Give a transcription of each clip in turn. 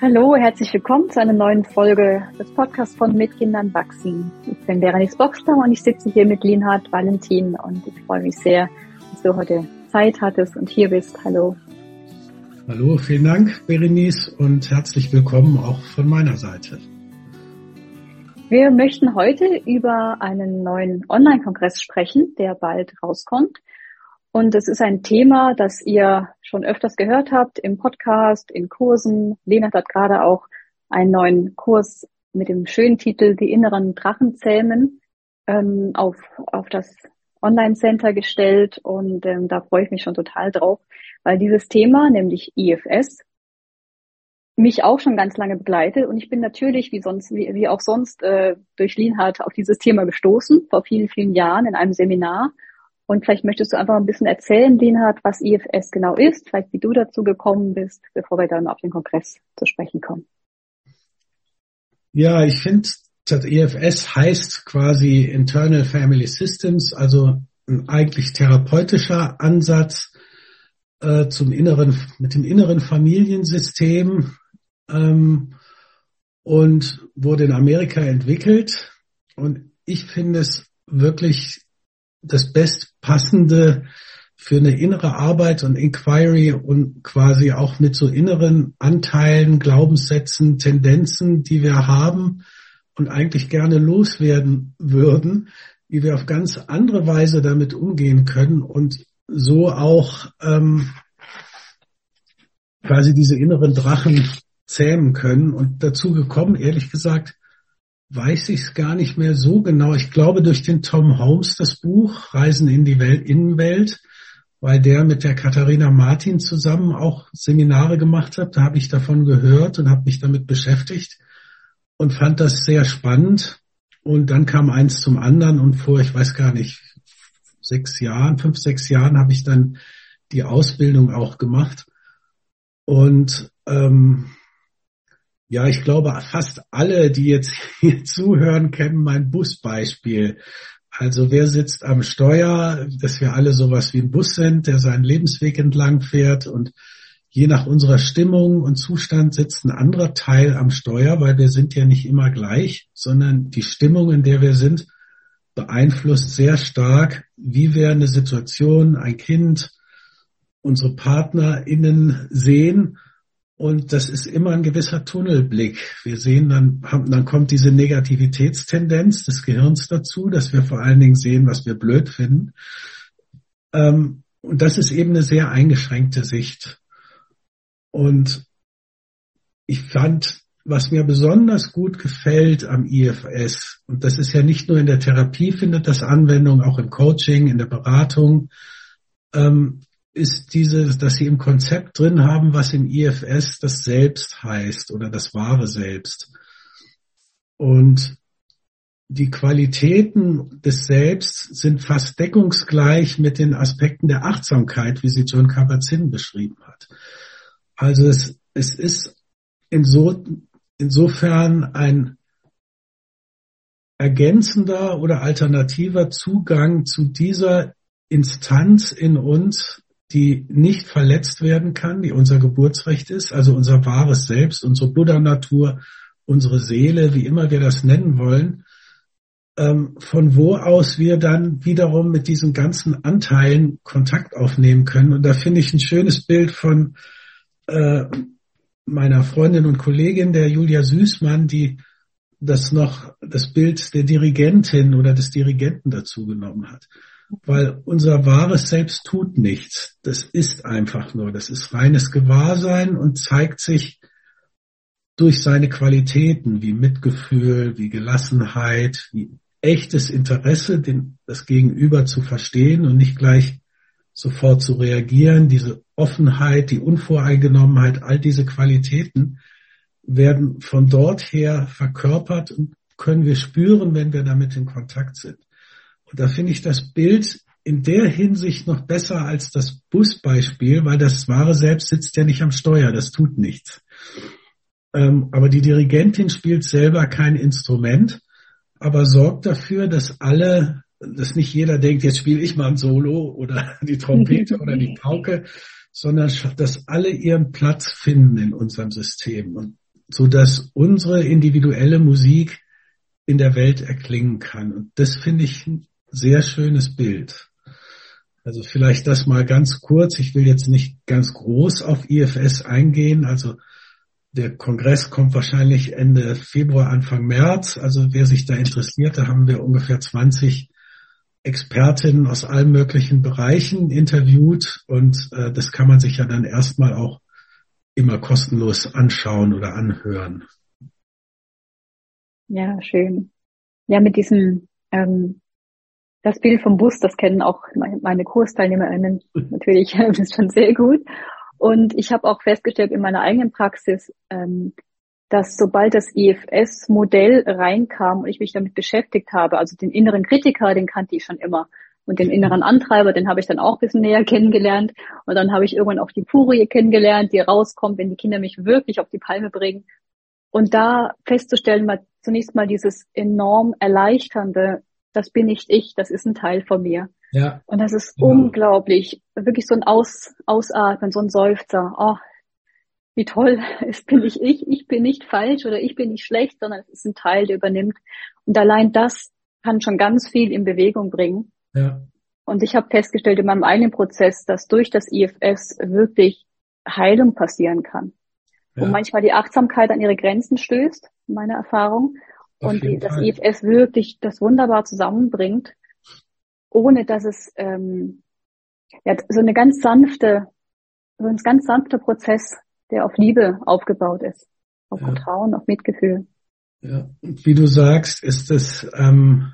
Hallo, herzlich willkommen zu einer neuen Folge des Podcasts von Mit Kindern wachsen. Ich bin Berenice Boxler und ich sitze hier mit Linhard Valentin und ich freue mich sehr, dass du heute Zeit hattest und hier bist. Hallo. Hallo, vielen Dank, Berenice, und herzlich willkommen auch von meiner Seite. Wir möchten heute über einen neuen Online-Kongress sprechen, der bald rauskommt. Und es ist ein Thema, das ihr schon öfters gehört habt im Podcast, in Kursen. Lena hat gerade auch einen neuen Kurs mit dem schönen Titel Die inneren Drachen zähmen ähm, auf, auf das Online-Center gestellt. Und ähm, da freue ich mich schon total drauf, weil dieses Thema, nämlich IFS, mich auch schon ganz lange begleitet. Und ich bin natürlich, wie sonst, wie, wie auch sonst, äh, durch Lienhardt auf dieses Thema gestoßen, vor vielen, vielen Jahren in einem Seminar und vielleicht möchtest du einfach ein bisschen erzählen, Linhard, was IFS genau ist, vielleicht wie du dazu gekommen bist, bevor wir dann auf den Kongress zu sprechen kommen. Ja, ich finde, das IFS heißt quasi Internal Family Systems, also ein eigentlich therapeutischer Ansatz äh, zum inneren, mit dem inneren Familiensystem ähm, und wurde in Amerika entwickelt. Und ich finde es wirklich das bestpassende für eine innere Arbeit und Inquiry und quasi auch mit so inneren Anteilen, Glaubenssätzen, Tendenzen, die wir haben und eigentlich gerne loswerden würden, wie wir auf ganz andere Weise damit umgehen können und so auch ähm, quasi diese inneren Drachen zähmen können. Und dazu gekommen, ehrlich gesagt, weiß ich es gar nicht mehr so genau. Ich glaube durch den Tom Holmes das Buch Reisen in die Welt, Innenwelt, weil der mit der Katharina Martin zusammen auch Seminare gemacht hat. Da habe ich davon gehört und habe mich damit beschäftigt und fand das sehr spannend. Und dann kam eins zum anderen und vor, ich weiß gar nicht, sechs Jahren, fünf, sechs Jahren habe ich dann die Ausbildung auch gemacht. Und ähm, ja, ich glaube, fast alle, die jetzt hier zuhören, kennen mein Busbeispiel. Also wer sitzt am Steuer, dass wir alle sowas wie ein Bus sind, der seinen Lebensweg entlang fährt und je nach unserer Stimmung und Zustand sitzt ein anderer Teil am Steuer, weil wir sind ja nicht immer gleich, sondern die Stimmung, in der wir sind, beeinflusst sehr stark, wie wir eine Situation, ein Kind, unsere PartnerInnen sehen und das ist immer ein gewisser Tunnelblick. Wir sehen dann, dann kommt diese Negativitätstendenz des Gehirns dazu, dass wir vor allen Dingen sehen, was wir blöd finden. Ähm, und das ist eben eine sehr eingeschränkte Sicht. Und ich fand, was mir besonders gut gefällt am IFS, und das ist ja nicht nur in der Therapie findet das Anwendung, auch im Coaching, in der Beratung, ähm, ist diese, dass sie im Konzept drin haben, was im IFS das Selbst heißt oder das wahre Selbst. Und die Qualitäten des Selbst sind fast deckungsgleich mit den Aspekten der Achtsamkeit, wie sie John Kabat-Zinn beschrieben hat. Also es, es ist inso, insofern ein ergänzender oder alternativer Zugang zu dieser Instanz in uns, die nicht verletzt werden kann, die unser Geburtsrecht ist, also unser wahres Selbst, unsere Buddha-Natur, unsere Seele, wie immer wir das nennen wollen, ähm, von wo aus wir dann wiederum mit diesen ganzen Anteilen Kontakt aufnehmen können. Und da finde ich ein schönes Bild von äh, meiner Freundin und Kollegin, der Julia Süßmann, die das noch, das Bild der Dirigentin oder des Dirigenten dazu genommen hat weil unser wahres Selbst tut nichts. Das ist einfach nur, das ist reines Gewahrsein und zeigt sich durch seine Qualitäten wie Mitgefühl, wie Gelassenheit, wie echtes Interesse, den, das Gegenüber zu verstehen und nicht gleich sofort zu reagieren. Diese Offenheit, die Unvoreingenommenheit, all diese Qualitäten werden von dort her verkörpert und können wir spüren, wenn wir damit in Kontakt sind. Und da finde ich das Bild in der Hinsicht noch besser als das Busbeispiel, weil das wahre Selbst sitzt ja nicht am Steuer, das tut nichts. Ähm, aber die Dirigentin spielt selber kein Instrument, aber sorgt dafür, dass alle, dass nicht jeder denkt, jetzt spiele ich mal ein Solo oder die Trompete oder die Pauke, sondern dass alle ihren Platz finden in unserem System. Und so dass unsere individuelle Musik in der Welt erklingen kann. Und das finde ich sehr schönes Bild. Also vielleicht das mal ganz kurz. Ich will jetzt nicht ganz groß auf IFS eingehen. Also der Kongress kommt wahrscheinlich Ende Februar, Anfang März. Also wer sich da interessiert, da haben wir ungefähr 20 Expertinnen aus allen möglichen Bereichen interviewt und äh, das kann man sich ja dann erstmal auch immer kostenlos anschauen oder anhören. Ja, schön. Ja, mit diesem ähm, das Bild vom Bus, das kennen auch meine Kursteilnehmerinnen natürlich das ist schon sehr gut. Und ich habe auch festgestellt in meiner eigenen Praxis, ähm, dass sobald das IFS-Modell reinkam und ich mich damit beschäftigt habe, also den inneren Kritiker, den kannte ich schon immer. Und den inneren Antreiber, den habe ich dann auch ein bisschen näher kennengelernt. Und dann habe ich irgendwann auch die Furie kennengelernt, die rauskommt, wenn die Kinder mich wirklich auf die Palme bringen. Und da festzustellen, mal zunächst mal dieses enorm erleichternde, das bin nicht ich, das ist ein Teil von mir. Ja. Und das ist ja. unglaublich, wirklich so ein Aus, Ausatmen, so ein Seufzer. Oh, wie toll, es bin nicht ich, ich bin nicht falsch oder ich bin nicht schlecht, sondern es ist ein Teil, der übernimmt. Und allein das kann schon ganz viel in Bewegung bringen. Ja. Und ich habe festgestellt in meinem eigenen Prozess, dass durch das IFS wirklich Heilung passieren kann. Ja. Und manchmal die Achtsamkeit an ihre Grenzen stößt, meine Erfahrung. Auf und die, das IFS wirklich das wunderbar zusammenbringt, ohne dass es ähm, ja, so eine ganz sanfte, so ein ganz sanfter Prozess der auf Liebe aufgebaut ist, auf ja. Vertrauen, auf Mitgefühl. Ja, und wie du sagst, ist es ähm,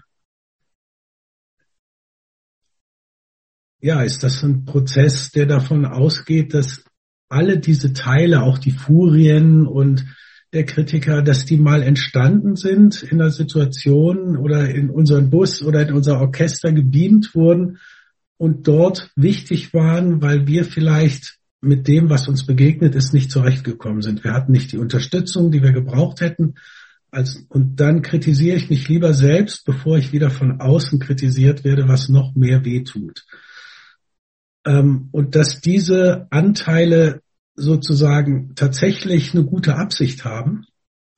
ja, ist das ein Prozess, der davon ausgeht, dass alle diese Teile, auch die Furien und der Kritiker, dass die mal entstanden sind in der Situation oder in unseren Bus oder in unser Orchester gebeamt wurden und dort wichtig waren, weil wir vielleicht mit dem, was uns begegnet ist, nicht zurechtgekommen sind. Wir hatten nicht die Unterstützung, die wir gebraucht hätten. Als, und dann kritisiere ich mich lieber selbst, bevor ich wieder von außen kritisiert werde, was noch mehr wehtut. Ähm, und dass diese Anteile sozusagen tatsächlich eine gute Absicht haben,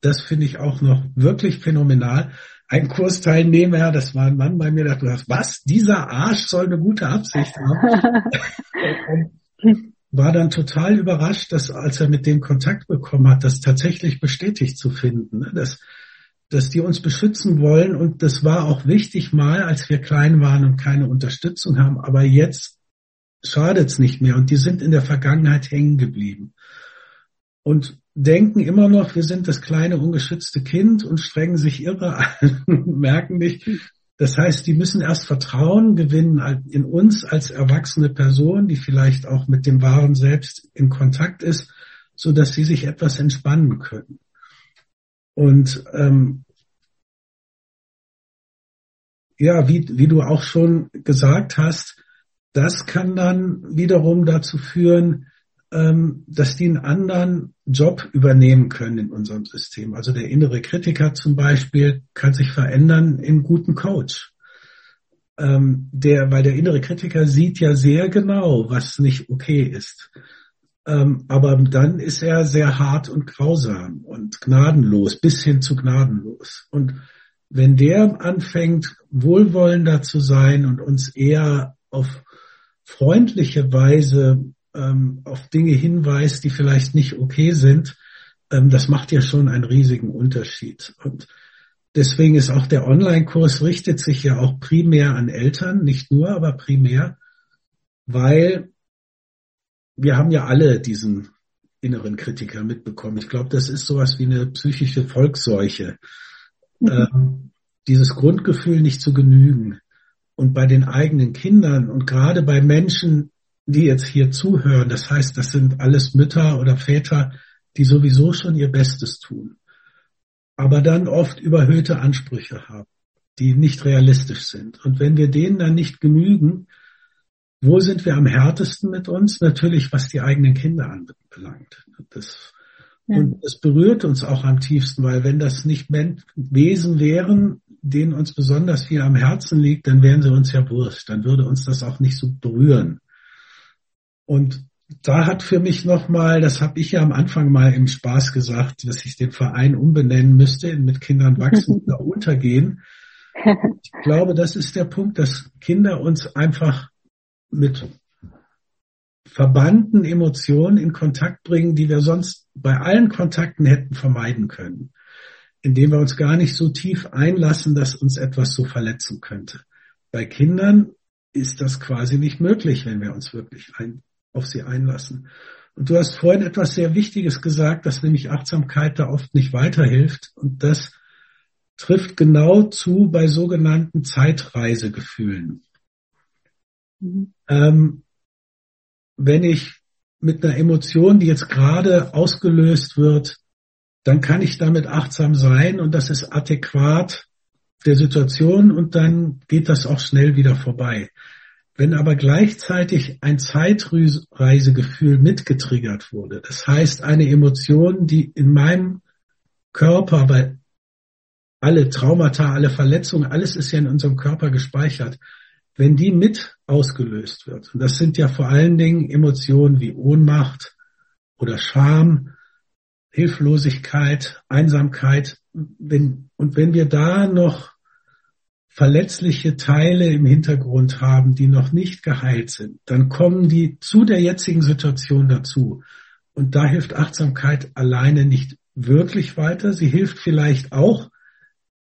das finde ich auch noch wirklich phänomenal. Ein Kursteilnehmer, das war ein Mann bei mir, der dachte, was? Dieser Arsch soll eine gute Absicht haben. war dann total überrascht, dass als er mit dem Kontakt bekommen hat, das tatsächlich bestätigt zu finden, ne? dass, dass die uns beschützen wollen. Und das war auch wichtig mal, als wir klein waren und keine Unterstützung haben. Aber jetzt schadet es nicht mehr. Und die sind in der Vergangenheit hängen geblieben. Und denken immer noch, wir sind das kleine ungeschützte Kind und strengen sich irre an, merken nicht, das heißt, die müssen erst Vertrauen gewinnen in uns als erwachsene Person, die vielleicht auch mit dem wahren Selbst in Kontakt ist, so dass sie sich etwas entspannen können. Und ähm, ja, wie, wie du auch schon gesagt hast, das kann dann wiederum dazu führen, ähm, dass die einen anderen Job übernehmen können in unserem System. Also der innere Kritiker zum Beispiel kann sich verändern in guten Coach. Ähm, der, weil der innere Kritiker sieht ja sehr genau, was nicht okay ist. Ähm, aber dann ist er sehr hart und grausam und gnadenlos, bis hin zu gnadenlos. Und wenn der anfängt, wohlwollender zu sein und uns eher auf freundliche Weise ähm, auf Dinge hinweist, die vielleicht nicht okay sind, ähm, das macht ja schon einen riesigen Unterschied. Und deswegen ist auch der Online-Kurs richtet sich ja auch primär an Eltern, nicht nur, aber primär, weil wir haben ja alle diesen inneren Kritiker mitbekommen. Ich glaube, das ist sowas wie eine psychische Volksseuche. Mhm. Ähm, dieses Grundgefühl nicht zu genügen. Und bei den eigenen Kindern und gerade bei Menschen, die jetzt hier zuhören, das heißt, das sind alles Mütter oder Väter, die sowieso schon ihr Bestes tun, aber dann oft überhöhte Ansprüche haben, die nicht realistisch sind. Und wenn wir denen dann nicht genügen, wo sind wir am härtesten mit uns? Natürlich, was die eigenen Kinder anbelangt. Das, ja. Und es berührt uns auch am tiefsten, weil wenn das nicht Wesen wären, denen uns besonders viel am Herzen liegt, dann wären sie uns ja wurscht. Dann würde uns das auch nicht so berühren. Und da hat für mich nochmal, das habe ich ja am Anfang mal im Spaß gesagt, dass ich den Verein umbenennen müsste, mit Kindern wachsen oder untergehen. Ich glaube, das ist der Punkt, dass Kinder uns einfach mit verbannten Emotionen in Kontakt bringen, die wir sonst bei allen Kontakten hätten vermeiden können, indem wir uns gar nicht so tief einlassen, dass uns etwas so verletzen könnte. Bei Kindern ist das quasi nicht möglich, wenn wir uns wirklich ein, auf sie einlassen. Und du hast vorhin etwas sehr Wichtiges gesagt, dass nämlich Achtsamkeit da oft nicht weiterhilft. Und das trifft genau zu bei sogenannten Zeitreisegefühlen. Mhm. Ähm, wenn ich mit einer Emotion, die jetzt gerade ausgelöst wird, dann kann ich damit achtsam sein und das ist adäquat der Situation und dann geht das auch schnell wieder vorbei. Wenn aber gleichzeitig ein Zeitreisegefühl mitgetriggert wurde, das heißt eine Emotion, die in meinem Körper, weil alle Traumata, alle Verletzungen, alles ist ja in unserem Körper gespeichert, wenn die mit ausgelöst wird, und das sind ja vor allen Dingen Emotionen wie Ohnmacht oder Scham, Hilflosigkeit, Einsamkeit, wenn, und wenn wir da noch verletzliche Teile im Hintergrund haben, die noch nicht geheilt sind, dann kommen die zu der jetzigen Situation dazu. Und da hilft Achtsamkeit alleine nicht wirklich weiter. Sie hilft vielleicht auch,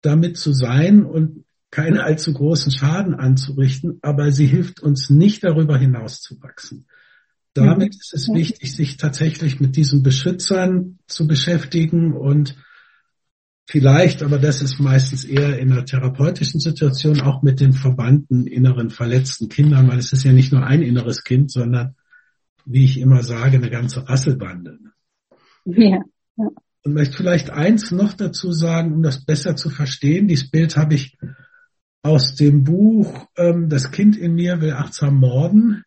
damit zu sein und keinen allzu großen Schaden anzurichten, aber sie hilft uns nicht darüber hinaus Damit ist es wichtig, sich tatsächlich mit diesen Beschützern zu beschäftigen und vielleicht, aber das ist meistens eher in einer therapeutischen Situation, auch mit den verbannten inneren verletzten Kindern, weil es ist ja nicht nur ein inneres Kind, sondern wie ich immer sage, eine ganze Rasselbande. Ja. ja. Und möchte vielleicht eins noch dazu sagen, um das besser zu verstehen. Dieses Bild habe ich aus dem Buch ähm, Das Kind in mir will achtsam morden.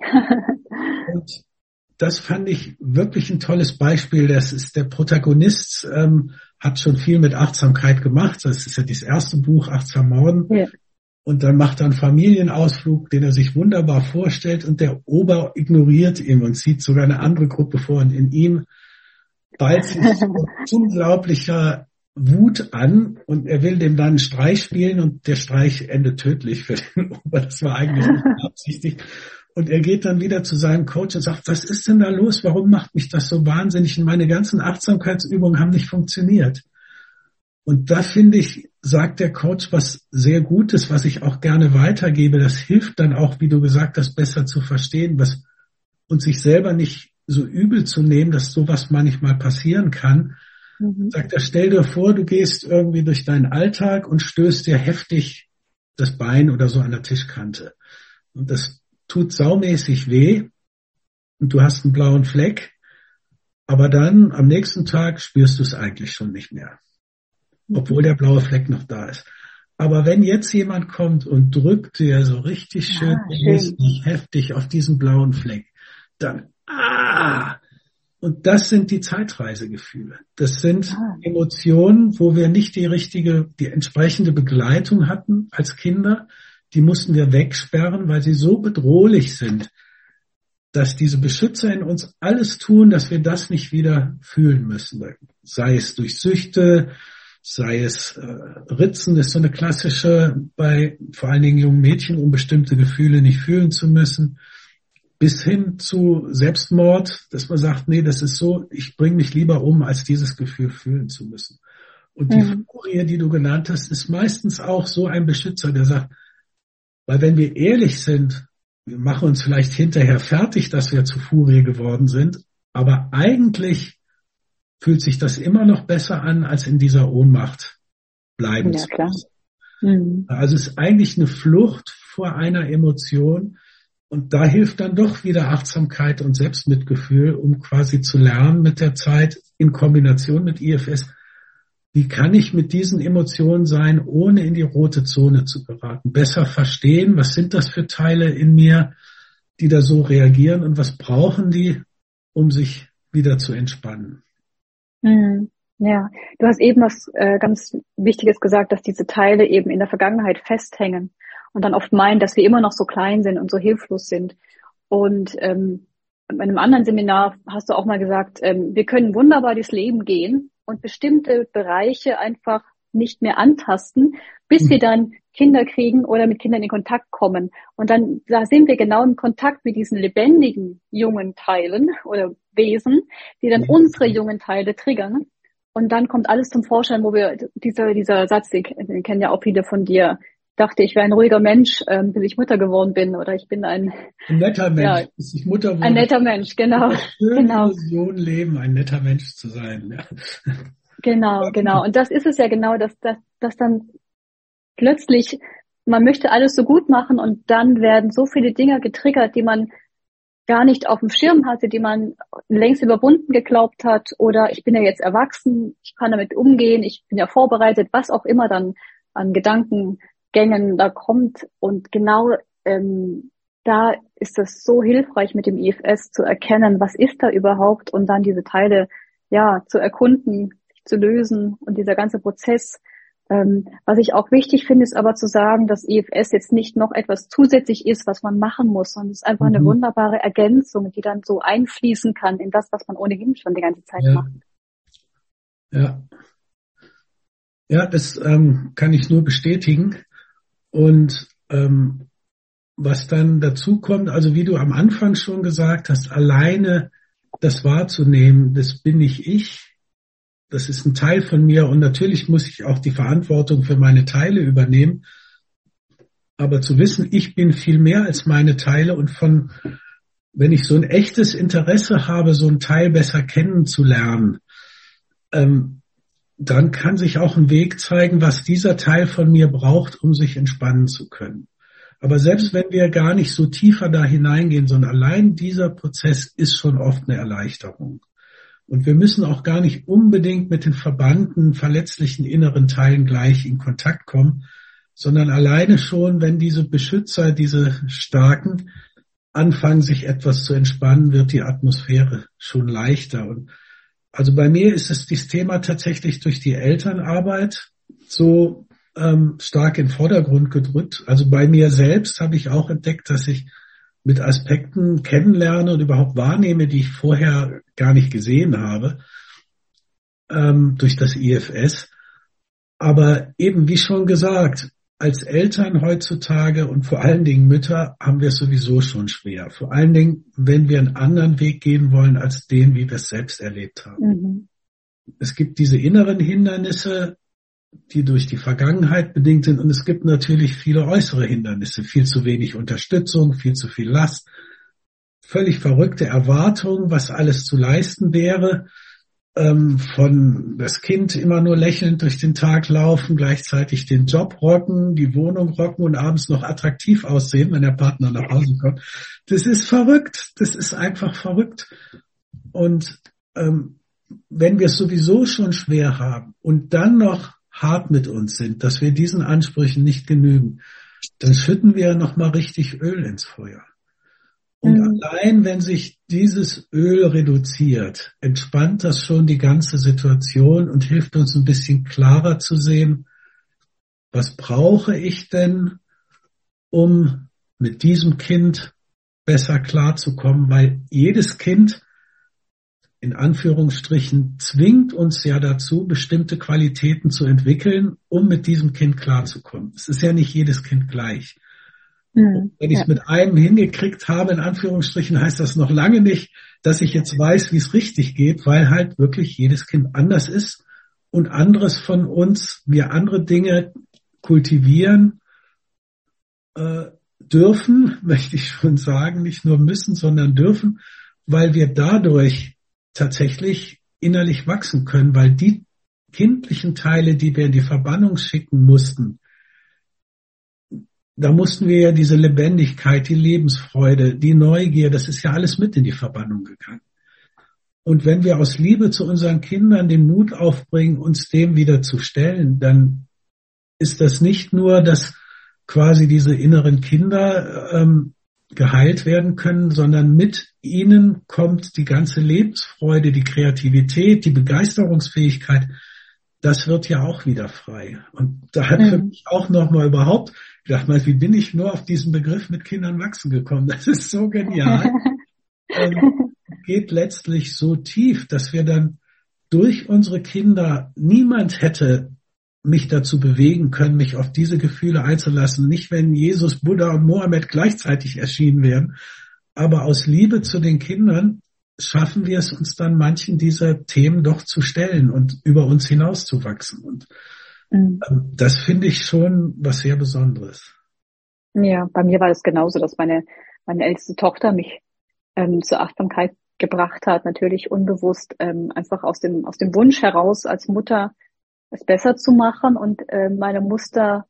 Und das fand ich wirklich ein tolles Beispiel. Das ist der Protagonist, ähm, hat schon viel mit Achtsamkeit gemacht. Das ist ja das erste Buch, Achtsam Morden. Ja. Und dann macht er einen Familienausflug, den er sich wunderbar vorstellt und der Ober ignoriert ihn und sieht sogar eine andere Gruppe vor und in ihm ballt sich unglaublicher Wut an und er will dem dann einen Streich spielen und der Streich endet tödlich für den Ober. Das war eigentlich nicht beabsichtigt. Und er geht dann wieder zu seinem Coach und sagt, was ist denn da los? Warum macht mich das so wahnsinnig? Und meine ganzen Achtsamkeitsübungen haben nicht funktioniert. Und da finde ich, sagt der Coach was sehr Gutes, was ich auch gerne weitergebe. Das hilft dann auch, wie du gesagt hast, besser zu verstehen, was und sich selber nicht so übel zu nehmen, dass sowas manchmal passieren kann, Mhm. Sagt er, stell dir vor, du gehst irgendwie durch deinen Alltag und stößt dir heftig das Bein oder so an der Tischkante. Und das tut saumäßig weh und du hast einen blauen Fleck, aber dann am nächsten Tag spürst du es eigentlich schon nicht mehr, obwohl der blaue Fleck noch da ist. Aber wenn jetzt jemand kommt und drückt dir so richtig schön, ja, schön. heftig auf diesen blauen Fleck, dann, ah, und das sind die Zeitreisegefühle. Das sind ah. Emotionen, wo wir nicht die richtige, die entsprechende Begleitung hatten als Kinder. Die mussten wir wegsperren, weil sie so bedrohlich sind, dass diese Beschützer in uns alles tun, dass wir das nicht wieder fühlen müssen. Sei es durch Süchte, sei es äh, Ritzen, ist so eine klassische bei vor allen Dingen jungen Mädchen, um bestimmte Gefühle nicht fühlen zu müssen bis hin zu Selbstmord, dass man sagt, nee, das ist so, ich bringe mich lieber um, als dieses Gefühl fühlen zu müssen. Und die mhm. Furie, die du genannt hast, ist meistens auch so ein Beschützer, der sagt, weil wenn wir ehrlich sind, wir machen uns vielleicht hinterher fertig, dass wir zu Furie geworden sind, aber eigentlich fühlt sich das immer noch besser an, als in dieser Ohnmacht bleiben ja, zu müssen. Mhm. Also es ist eigentlich eine Flucht vor einer Emotion, und da hilft dann doch wieder Achtsamkeit und Selbstmitgefühl, um quasi zu lernen mit der Zeit in Kombination mit IFS, wie kann ich mit diesen Emotionen sein, ohne in die rote Zone zu geraten? Besser verstehen, was sind das für Teile in mir, die da so reagieren und was brauchen die, um sich wieder zu entspannen? Mhm. Ja, du hast eben was äh, ganz Wichtiges gesagt, dass diese Teile eben in der Vergangenheit festhängen und dann oft meinen, dass wir immer noch so klein sind und so hilflos sind. Und ähm, in einem anderen Seminar hast du auch mal gesagt, ähm, wir können wunderbar durchs Leben gehen und bestimmte Bereiche einfach nicht mehr antasten, bis mhm. wir dann Kinder kriegen oder mit Kindern in Kontakt kommen. Und dann, da sind wir genau im Kontakt mit diesen lebendigen jungen Teilen oder Wesen, die dann mhm. unsere jungen Teile triggern. Und dann kommt alles zum Vorschein, wo wir, dieser, dieser Satz, den, den kennen ja auch viele von dir, dachte, ich wäre ein ruhiger Mensch, ähm, bis ich Mutter geworden bin, oder ich bin ein, ein netter Mensch, ja, bis ich Mutter wurde. Ein netter Mensch, genau. Genau. Illusion leben, ein netter Mensch zu sein. Ja. Genau, genau. Und das ist es ja genau, dass, dass, dass dann plötzlich, man möchte alles so gut machen und dann werden so viele Dinge getriggert, die man gar nicht auf dem Schirm hatte, die man längst überwunden geglaubt hat oder ich bin ja jetzt erwachsen, ich kann damit umgehen, ich bin ja vorbereitet, was auch immer dann an Gedankengängen da kommt und genau ähm, da ist es so hilfreich mit dem IFS zu erkennen, was ist da überhaupt und dann diese Teile ja zu erkunden, zu lösen und dieser ganze Prozess. Ähm, was ich auch wichtig finde, ist aber zu sagen, dass IFS jetzt nicht noch etwas zusätzlich ist, was man machen muss, sondern es ist einfach mhm. eine wunderbare Ergänzung, die dann so einfließen kann in das, was man ohnehin schon die ganze Zeit ja. macht. Ja. Ja, das ähm, kann ich nur bestätigen. Und ähm, was dann dazu kommt, also wie du am Anfang schon gesagt hast, alleine das wahrzunehmen, das bin nicht ich, das ist ein Teil von mir und natürlich muss ich auch die Verantwortung für meine Teile übernehmen. Aber zu wissen, ich bin viel mehr als meine Teile und von, wenn ich so ein echtes Interesse habe, so ein Teil besser kennenzulernen, ähm, dann kann sich auch ein Weg zeigen, was dieser Teil von mir braucht, um sich entspannen zu können. Aber selbst wenn wir gar nicht so tiefer da hineingehen, sondern allein dieser Prozess ist schon oft eine Erleichterung. Und wir müssen auch gar nicht unbedingt mit den verbannten, verletzlichen inneren Teilen gleich in Kontakt kommen, sondern alleine schon, wenn diese Beschützer, diese Starken anfangen, sich etwas zu entspannen, wird die Atmosphäre schon leichter. Und also bei mir ist es das Thema tatsächlich durch die Elternarbeit so ähm, stark in den Vordergrund gedrückt. Also bei mir selbst habe ich auch entdeckt, dass ich mit Aspekten kennenlerne und überhaupt wahrnehme, die ich vorher gar nicht gesehen habe, ähm, durch das IFS. Aber eben wie schon gesagt, als Eltern heutzutage und vor allen Dingen Mütter haben wir es sowieso schon schwer. Vor allen Dingen, wenn wir einen anderen Weg gehen wollen als den, wie wir es selbst erlebt haben. Mhm. Es gibt diese inneren Hindernisse, die durch die Vergangenheit bedingt sind. Und es gibt natürlich viele äußere Hindernisse, viel zu wenig Unterstützung, viel zu viel Last, völlig verrückte Erwartungen, was alles zu leisten wäre. Ähm, von das Kind immer nur lächelnd durch den Tag laufen, gleichzeitig den Job rocken, die Wohnung rocken und abends noch attraktiv aussehen, wenn der Partner nach Hause kommt. Das ist verrückt. Das ist einfach verrückt. Und ähm, wenn wir es sowieso schon schwer haben und dann noch hart mit uns sind, dass wir diesen Ansprüchen nicht genügen, dann schütten wir nochmal richtig Öl ins Feuer. Und mhm. allein wenn sich dieses Öl reduziert, entspannt das schon die ganze Situation und hilft uns ein bisschen klarer zu sehen, was brauche ich denn, um mit diesem Kind besser klarzukommen, weil jedes Kind in Anführungsstrichen zwingt uns ja dazu, bestimmte Qualitäten zu entwickeln, um mit diesem Kind klarzukommen. Es ist ja nicht jedes Kind gleich. Mhm, wenn ich es ja. mit einem hingekriegt habe, in Anführungsstrichen, heißt das noch lange nicht, dass ich jetzt weiß, wie es richtig geht, weil halt wirklich jedes Kind anders ist und anderes von uns, wir andere Dinge kultivieren äh, dürfen, möchte ich schon sagen, nicht nur müssen, sondern dürfen, weil wir dadurch tatsächlich innerlich wachsen können, weil die kindlichen Teile, die wir in die Verbannung schicken mussten, da mussten wir ja diese Lebendigkeit, die Lebensfreude, die Neugier, das ist ja alles mit in die Verbannung gegangen. Und wenn wir aus Liebe zu unseren Kindern den Mut aufbringen, uns dem wieder zu stellen, dann ist das nicht nur, dass quasi diese inneren Kinder ähm, geheilt werden können, sondern mit ihnen kommt die ganze Lebensfreude, die Kreativität, die Begeisterungsfähigkeit. Das wird ja auch wieder frei. Und da hat für mich auch nochmal überhaupt mal, wie bin ich nur auf diesen Begriff mit Kindern wachsen gekommen? Das ist so genial. ähm, geht letztlich so tief, dass wir dann durch unsere Kinder niemand hätte mich dazu bewegen können, mich auf diese Gefühle einzulassen. Nicht, wenn Jesus, Buddha und Mohammed gleichzeitig erschienen wären, aber aus Liebe zu den Kindern schaffen wir es uns dann manchen dieser Themen doch zu stellen und über uns hinauszuwachsen. Und mhm. Ähm, das finde ich schon was sehr Besonderes. Ja, bei mir war es genauso, dass meine, meine älteste Tochter mich ähm, zur Achtsamkeit gebracht hat, natürlich unbewusst, ähm, einfach aus dem, aus dem Wunsch heraus, als Mutter es besser zu machen und äh, meine Muster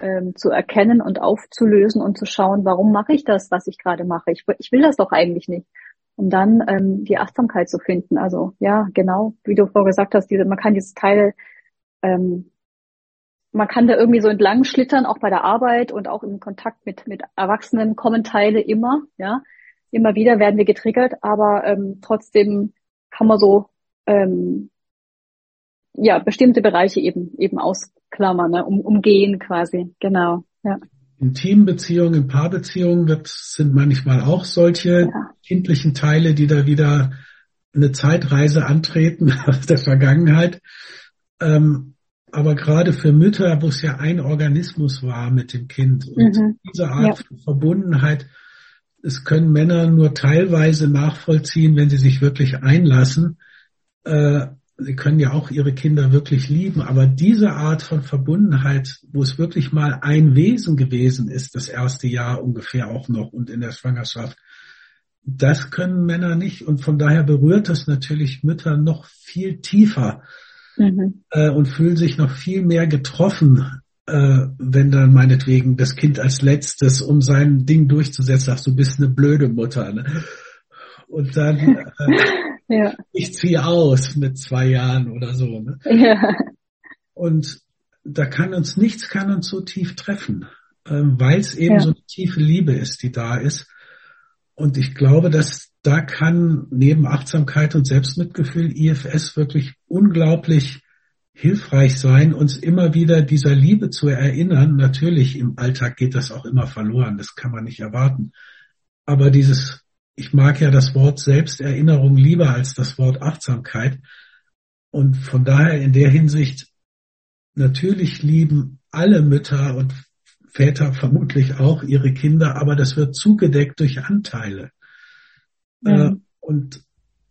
ähm, zu erkennen und aufzulösen und zu schauen, warum mache ich das, was ich gerade mache. Ich, ich will das doch eigentlich nicht um dann ähm, die Achtsamkeit zu finden. Also ja, genau, wie du vorher gesagt hast, diese, man kann dieses Teil, ähm, man kann da irgendwie so entlang schlittern, auch bei der Arbeit und auch im Kontakt mit, mit Erwachsenen kommen Teile immer, ja. Immer wieder werden wir getriggert, aber ähm, trotzdem kann man so ähm, ja bestimmte Bereiche eben eben ausklammern, ne, um, umgehen quasi, genau, ja in Teambeziehungen, in Paarbeziehungen wird, sind manchmal auch solche ja. kindlichen Teile, die da wieder eine Zeitreise antreten aus der Vergangenheit. Ähm, aber gerade für Mütter, wo es ja ein Organismus war mit dem Kind und mhm. diese Art ja. von Verbundenheit, es können Männer nur teilweise nachvollziehen, wenn sie sich wirklich einlassen. Äh, sie können ja auch ihre Kinder wirklich lieben, aber diese Art von Verbundenheit, wo es wirklich mal ein Wesen gewesen ist, das erste Jahr ungefähr auch noch und in der Schwangerschaft, das können Männer nicht und von daher berührt es natürlich Mütter noch viel tiefer mhm. äh, und fühlen sich noch viel mehr getroffen, äh, wenn dann meinetwegen das Kind als letztes, um sein Ding durchzusetzen, sagt, du bist eine blöde Mutter. Ne? Und dann äh, ja. ich ziehe aus mit zwei Jahren oder so. Ne? Ja. Und da kann uns nichts kann uns so tief treffen, ähm, weil es eben ja. so eine tiefe Liebe ist, die da ist. Und ich glaube, dass da kann neben Achtsamkeit und Selbstmitgefühl IFS wirklich unglaublich hilfreich sein, uns immer wieder dieser Liebe zu erinnern. Natürlich im Alltag geht das auch immer verloren, das kann man nicht erwarten. Aber dieses ich mag ja das Wort Selbsterinnerung lieber als das Wort Achtsamkeit. Und von daher in der Hinsicht, natürlich lieben alle Mütter und Väter vermutlich auch ihre Kinder, aber das wird zugedeckt durch Anteile. Mhm. Und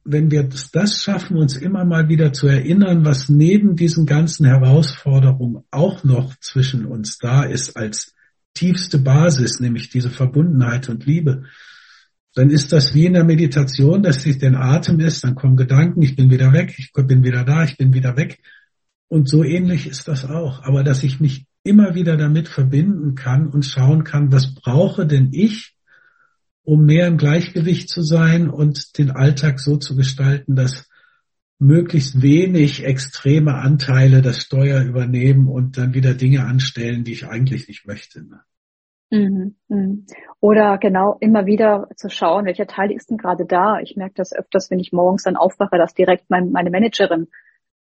wenn wir das schaffen, uns immer mal wieder zu erinnern, was neben diesen ganzen Herausforderungen auch noch zwischen uns da ist als tiefste Basis, nämlich diese Verbundenheit und Liebe, dann ist das wie in der Meditation, dass sich den Atem ist, dann kommen Gedanken, ich bin wieder weg, ich bin wieder da, ich bin wieder weg. Und so ähnlich ist das auch. Aber dass ich mich immer wieder damit verbinden kann und schauen kann, was brauche denn ich, um mehr im Gleichgewicht zu sein und den Alltag so zu gestalten, dass möglichst wenig extreme Anteile das Steuer übernehmen und dann wieder Dinge anstellen, die ich eigentlich nicht möchte. Ne? Mhm, mhm. Oder genau immer wieder zu schauen, welcher Teil ist denn gerade da. Ich merke das öfters, wenn ich morgens dann aufwache, dass direkt mein, meine Managerin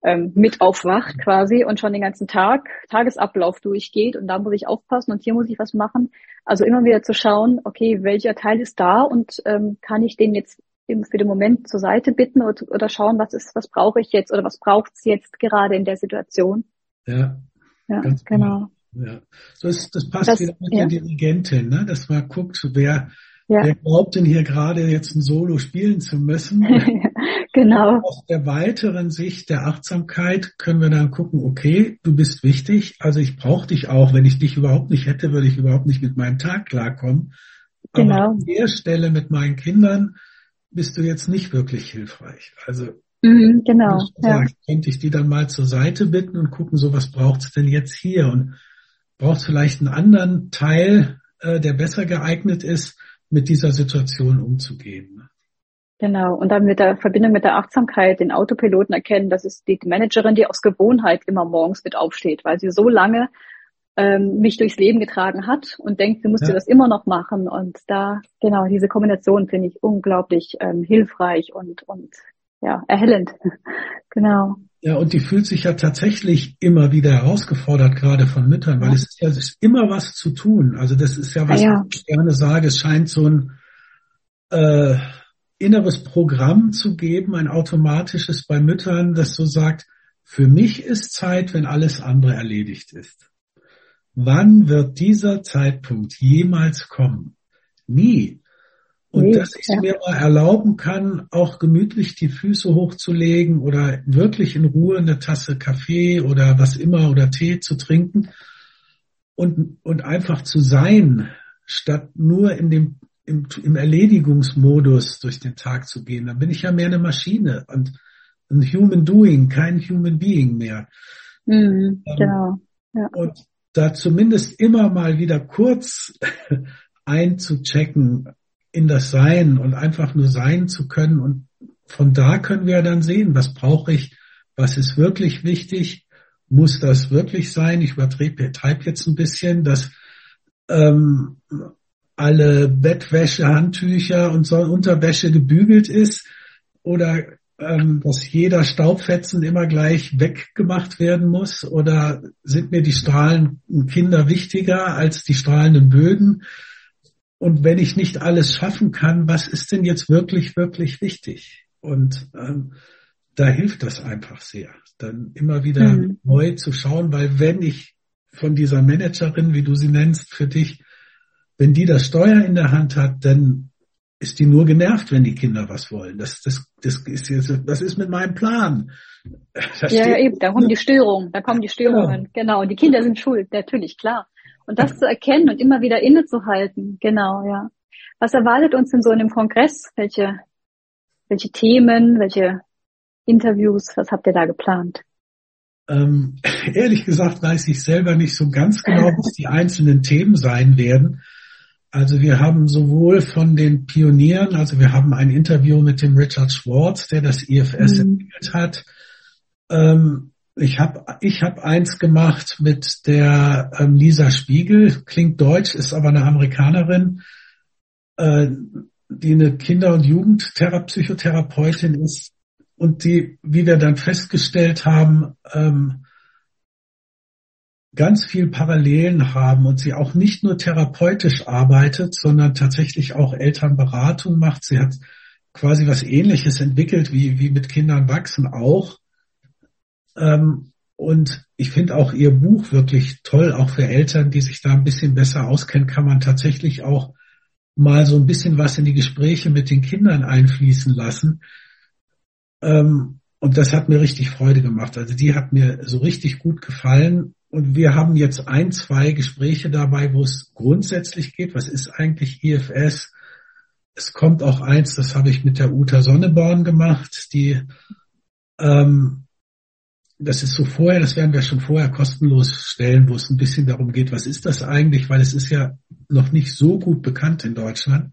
ähm, mit aufwacht quasi und schon den ganzen Tag, Tagesablauf durchgeht und da muss ich aufpassen und hier muss ich was machen. Also immer wieder zu schauen, okay, welcher Teil ist da und ähm, kann ich den jetzt eben für den Moment zur Seite bitten oder, oder schauen, was ist, was brauche ich jetzt oder was braucht es jetzt gerade in der Situation. Ja, ja genau. genau. Ja. Das, das passt das, wieder mit ja. der Dirigentin, ne? dass man guckt, wer, ja. wer glaubt denn hier gerade jetzt ein Solo spielen zu müssen. genau. Aus der weiteren Sicht der Achtsamkeit können wir dann gucken, okay, du bist wichtig, also ich brauche dich auch. Wenn ich dich überhaupt nicht hätte, würde ich überhaupt nicht mit meinem Tag klarkommen. Genau. Aber an der Stelle mit meinen Kindern bist du jetzt nicht wirklich hilfreich. Also Mhm, genau. Ja. könnte ich die dann mal zur Seite bitten und gucken, so was braucht es denn jetzt hier? Und braucht vielleicht einen anderen Teil, äh, der besser geeignet ist, mit dieser Situation umzugehen. Genau. Und dann mit der Verbindung mit der Achtsamkeit den Autopiloten erkennen, das ist die Managerin, die aus Gewohnheit immer morgens mit aufsteht, weil sie so lange ähm, mich durchs Leben getragen hat und denkt, sie müsste ja. das immer noch machen. Und da, genau, diese Kombination finde ich unglaublich ähm, hilfreich und, und ja, erhellend. genau. Ja, und die fühlt sich ja tatsächlich immer wieder herausgefordert, gerade von Müttern, weil ja. es ist ja es ist immer was zu tun. Also das ist ja, was ja. ich gerne sage, es scheint so ein, äh, inneres Programm zu geben, ein automatisches bei Müttern, das so sagt, für mich ist Zeit, wenn alles andere erledigt ist. Wann wird dieser Zeitpunkt jemals kommen? Nie. Und dass ich es mir mal erlauben kann, auch gemütlich die Füße hochzulegen oder wirklich in Ruhe eine Tasse Kaffee oder was immer oder Tee zu trinken und, und einfach zu sein, statt nur in dem, im, im Erledigungsmodus durch den Tag zu gehen. Dann bin ich ja mehr eine Maschine und ein Human Doing, kein Human Being mehr. Mhm, ähm, genau. Ja. Und da zumindest immer mal wieder kurz einzuchecken in das Sein und einfach nur sein zu können. Und von da können wir dann sehen, was brauche ich, was ist wirklich wichtig, muss das wirklich sein? Ich übertreibe jetzt ein bisschen, dass ähm, alle Bettwäsche, Handtücher und so Unterwäsche gebügelt ist oder ähm, dass jeder Staubfetzen immer gleich weggemacht werden muss? Oder sind mir die strahlenden Kinder wichtiger als die strahlenden Böden? Und wenn ich nicht alles schaffen kann, was ist denn jetzt wirklich, wirklich wichtig? Und ähm, da hilft das einfach sehr, dann immer wieder mhm. neu zu schauen, weil wenn ich von dieser Managerin, wie du sie nennst, für dich, wenn die das Steuer in der Hand hat, dann ist die nur genervt, wenn die Kinder was wollen. Das, das, das ist jetzt, das ist mit meinem Plan. Da ja, ja, eben, da kommen die Störungen, da kommen die Störungen, ja. genau. Und die Kinder sind schuld, natürlich, klar. Und das zu erkennen und immer wieder innezuhalten, genau, ja. Was erwartet uns denn so in dem Kongress? Welche, welche Themen, welche Interviews, was habt ihr da geplant? Ähm, ehrlich gesagt weiß ich selber nicht so ganz genau, was die einzelnen Themen sein werden. Also wir haben sowohl von den Pionieren, also wir haben ein Interview mit dem Richard Schwartz, der das IFS mhm. entwickelt hat. Ähm, ich habe ich hab eins gemacht mit der ähm, Lisa Spiegel, klingt deutsch, ist aber eine Amerikanerin, äh, die eine Kinder- und Jugendpsychotherapeutin ist und die, wie wir dann festgestellt haben, ähm, ganz viel Parallelen haben und sie auch nicht nur therapeutisch arbeitet, sondern tatsächlich auch Elternberatung macht. Sie hat quasi was Ähnliches entwickelt wie, wie mit Kindern wachsen auch. Ähm, und ich finde auch ihr Buch wirklich toll, auch für Eltern, die sich da ein bisschen besser auskennen, kann man tatsächlich auch mal so ein bisschen was in die Gespräche mit den Kindern einfließen lassen. Ähm, und das hat mir richtig Freude gemacht. Also die hat mir so richtig gut gefallen. Und wir haben jetzt ein, zwei Gespräche dabei, wo es grundsätzlich geht. Was ist eigentlich IFS? Es kommt auch eins, das habe ich mit der Uta Sonneborn gemacht, die ähm, das ist so vorher, das werden wir schon vorher kostenlos stellen, wo es ein bisschen darum geht, was ist das eigentlich, weil es ist ja noch nicht so gut bekannt in Deutschland,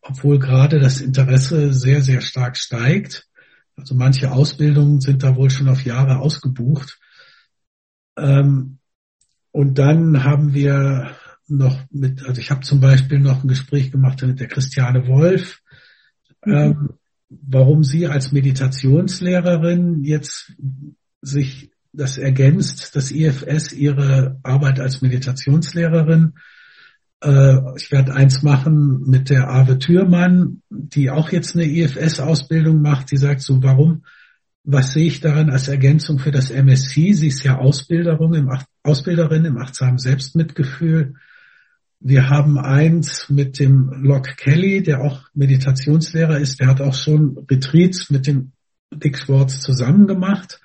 obwohl gerade das Interesse sehr, sehr stark steigt. Also manche Ausbildungen sind da wohl schon auf Jahre ausgebucht. Ähm, und dann haben wir noch mit, also ich habe zum Beispiel noch ein Gespräch gemacht mit der Christiane Wolf, mhm. ähm, warum sie als Meditationslehrerin jetzt sich das ergänzt, das IFS ihre Arbeit als Meditationslehrerin. Äh, ich werde eins machen mit der Ave Thürmann, die auch jetzt eine IFS-Ausbildung macht. Die sagt so, warum was sehe ich daran als Ergänzung für das MSC? Sie ist ja Ausbilderin im, Ausbilderin im achtsamen Selbstmitgefühl. Wir haben eins mit dem Locke Kelly, der auch Meditationslehrer ist. Der hat auch schon Retreats mit dem Dick Schwartz zusammen gemacht.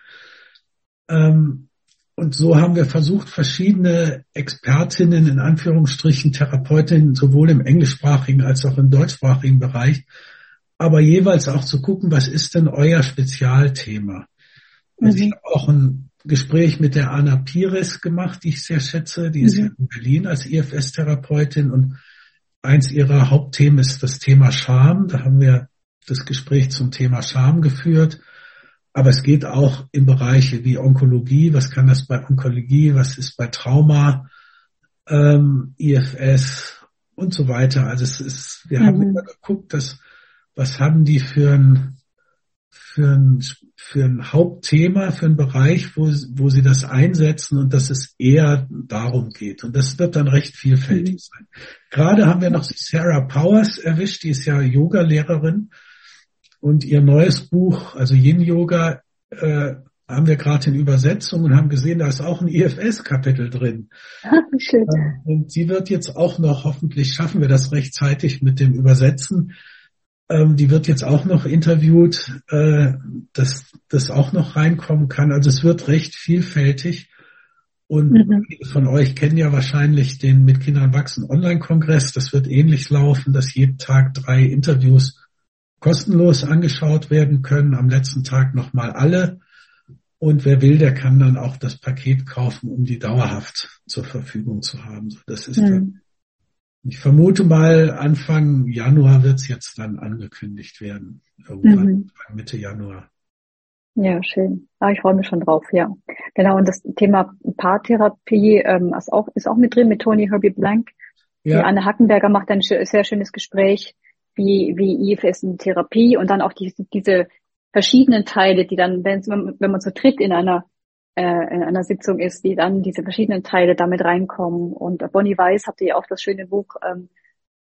Ähm, und so haben wir versucht, verschiedene Expertinnen, in Anführungsstrichen Therapeutinnen, sowohl im englischsprachigen als auch im deutschsprachigen Bereich aber jeweils auch zu gucken, was ist denn euer Spezialthema? Also mhm. ich habe auch ein Gespräch mit der Anna Pires gemacht, die ich sehr schätze. Die mhm. ist ja in Berlin als IFS-Therapeutin und eins ihrer Hauptthemen ist das Thema Scham. Da haben wir das Gespräch zum Thema Scham geführt. Aber es geht auch in Bereiche wie Onkologie. Was kann das bei Onkologie? Was ist bei Trauma? Ähm, IFS und so weiter. Also es ist, wir mhm. haben immer geguckt, dass was haben die für ein, für ein, für ein Hauptthema, für einen Bereich, wo, wo sie das einsetzen und dass es eher darum geht. Und das wird dann recht vielfältig mhm. sein. Gerade haben wir noch Sarah Powers erwischt, die ist ja Yoga-Lehrerin Und ihr neues Buch, also Yin Yoga, äh, haben wir gerade in Übersetzung und haben gesehen, da ist auch ein IFS-Kapitel drin. Schön. Ähm, und sie wird jetzt auch noch, hoffentlich schaffen wir das rechtzeitig mit dem Übersetzen, ähm, die wird jetzt auch noch interviewt, äh, dass das auch noch reinkommen kann. Also es wird recht vielfältig. Und mhm. von euch kennen ja wahrscheinlich den Mit Kindern wachsen Online-Kongress. Das wird ähnlich laufen, dass jeden Tag drei Interviews kostenlos angeschaut werden können. Am letzten Tag nochmal alle. Und wer will, der kann dann auch das Paket kaufen, um die dauerhaft zur Verfügung zu haben. Das ist mhm. Ich vermute mal, Anfang Januar wird es jetzt dann angekündigt werden. Irgendwann mhm. Mitte Januar. Ja, schön. Ah, ich freue mich schon drauf, ja. Genau, und das Thema Paartherapie ähm, ist, auch, ist auch mit drin mit Tony Herbie Blank. Ja. Die Anne Hackenberger macht ein sehr schönes Gespräch, wie, wie IFS in Therapie und dann auch die, diese verschiedenen Teile, die dann, wenn, wenn man so tritt in einer äh, in einer Sitzung ist, die dann diese verschiedenen Teile damit reinkommen. Und Bonnie Weiss hatte ja auch das schöne Buch, ähm,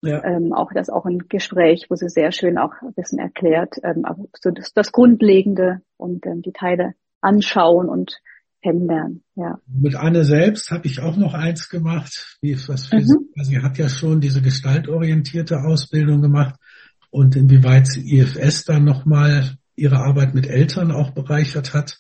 ja. ähm, auch das auch ein Gespräch, wo sie sehr schön auch ein bisschen erklärt, ähm, aber so das, das Grundlegende und ähm, die Teile anschauen und kennenlernen. Ja. Mit Anne selbst habe ich auch noch eins gemacht, wie was für mhm. sie, sie hat ja schon diese gestaltorientierte Ausbildung gemacht und inwieweit sie IFS dann nochmal ihre Arbeit mit Eltern auch bereichert hat.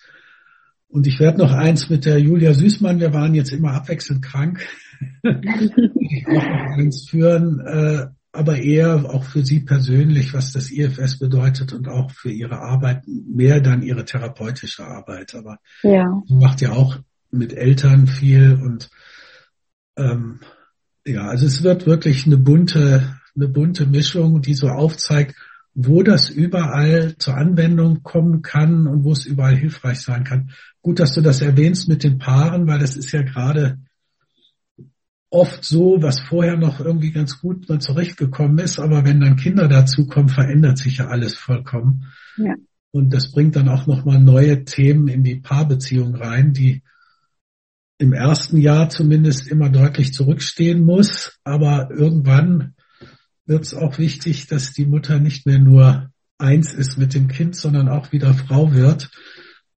Und ich werde noch eins mit der Julia Süßmann, wir waren jetzt immer abwechselnd krank, ich auch noch eins führen, äh, aber eher auch für Sie persönlich, was das IFS bedeutet und auch für Ihre Arbeit, mehr dann Ihre therapeutische Arbeit. Aber ja. sie macht ja auch mit Eltern viel und ähm, ja, also es wird wirklich eine bunte, eine bunte Mischung, die so aufzeigt, wo das überall zur Anwendung kommen kann und wo es überall hilfreich sein kann. Gut, dass du das erwähnst mit den Paaren, weil das ist ja gerade oft so, was vorher noch irgendwie ganz gut mal zurechtgekommen ist, aber wenn dann Kinder dazukommen, verändert sich ja alles vollkommen. Ja. Und das bringt dann auch nochmal neue Themen in die Paarbeziehung rein, die im ersten Jahr zumindest immer deutlich zurückstehen muss, aber irgendwann wird es auch wichtig, dass die Mutter nicht mehr nur eins ist mit dem Kind, sondern auch wieder Frau wird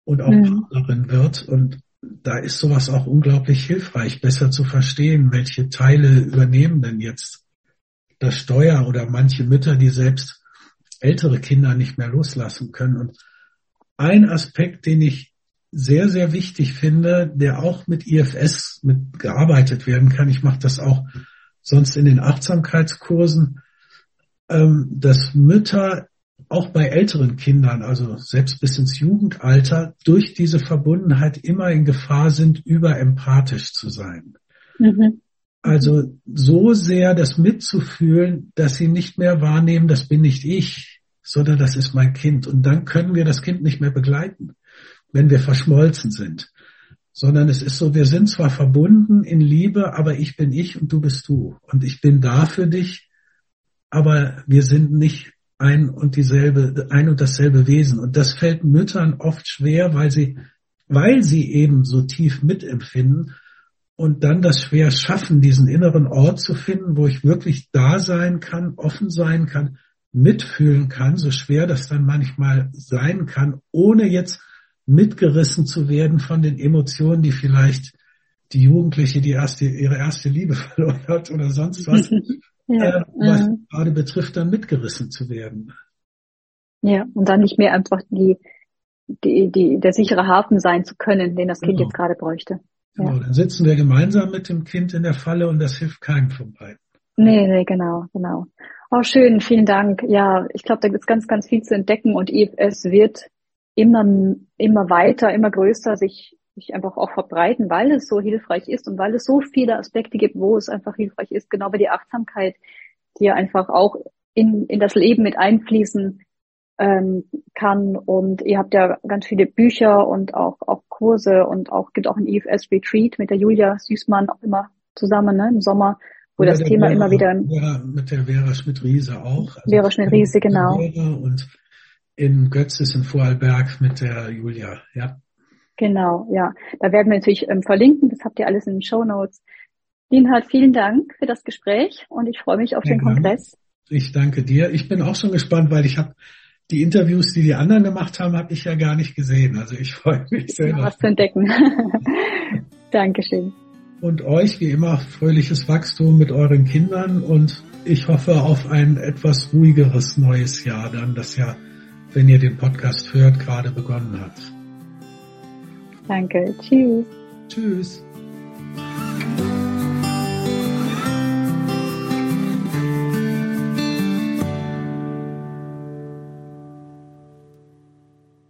und auch mhm. Partnerin wird. Und da ist sowas auch unglaublich hilfreich, besser zu verstehen, welche Teile übernehmen denn jetzt das Steuer oder manche Mütter, die selbst ältere Kinder nicht mehr loslassen können. Und ein Aspekt, den ich sehr, sehr wichtig finde, der auch mit IFS mit gearbeitet werden kann, ich mache das auch sonst in den Achtsamkeitskursen, ähm, dass Mütter auch bei älteren Kindern, also selbst bis ins Jugendalter, durch diese Verbundenheit immer in Gefahr sind, überempathisch zu sein. Mhm. Also so sehr das mitzufühlen, dass sie nicht mehr wahrnehmen, das bin nicht ich, sondern das ist mein Kind. Und dann können wir das Kind nicht mehr begleiten, wenn wir verschmolzen sind. Sondern es ist so, wir sind zwar verbunden in Liebe, aber ich bin ich und du bist du. Und ich bin da für dich, aber wir sind nicht ein und dieselbe, ein und dasselbe Wesen. Und das fällt Müttern oft schwer, weil sie, weil sie eben so tief mitempfinden und dann das schwer schaffen, diesen inneren Ort zu finden, wo ich wirklich da sein kann, offen sein kann, mitfühlen kann, so schwer das dann manchmal sein kann, ohne jetzt mitgerissen zu werden von den Emotionen, die vielleicht die Jugendliche, die erste, ihre erste Liebe verloren hat oder sonst was, ja. äh, was mhm. gerade betrifft, dann mitgerissen zu werden. Ja, und dann nicht mehr einfach die, die, die, der sichere Hafen sein zu können, den das Kind genau. jetzt gerade bräuchte. Ja. Genau, dann sitzen wir gemeinsam mit dem Kind in der Falle und das hilft keinem von beiden. Nee, nee, genau, genau. Oh, schön, vielen Dank. Ja, ich glaube, da gibt es ganz, ganz viel zu entdecken und es wird immer, immer weiter, immer größer sich sich einfach auch verbreiten, weil es so hilfreich ist und weil es so viele Aspekte gibt, wo es einfach hilfreich ist, genau wie die Achtsamkeit, die ja einfach auch in, in das Leben mit einfließen ähm, kann. Und ihr habt ja ganz viele Bücher und auch, auch Kurse und auch gibt auch ein IFS Retreat mit der Julia Süßmann auch immer zusammen ne, im Sommer, wo das Thema Vera, immer wieder. Vera, mit der Vera Schmidt-Riese auch. Also Vera Schmidt-Riese, genau. Und in Götzes in Vorarlberg mit der Julia, ja. Genau, ja. Da werden wir natürlich ähm, verlinken. Das habt ihr alles in den Show Notes. Linhard, vielen Dank für das Gespräch und ich freue mich auf ja, den Kongress. Ich danke dir. Ich bin auch schon gespannt, weil ich habe die Interviews, die die anderen gemacht haben, habe ich ja gar nicht gesehen. Also ich freue mich sehr. Was zu entdecken. Dankeschön. Und euch wie immer fröhliches Wachstum mit euren Kindern und ich hoffe auf ein etwas ruhigeres neues Jahr dann, das ja, wenn ihr den Podcast hört, gerade begonnen hat. Danke. Tschüss. Tschüss.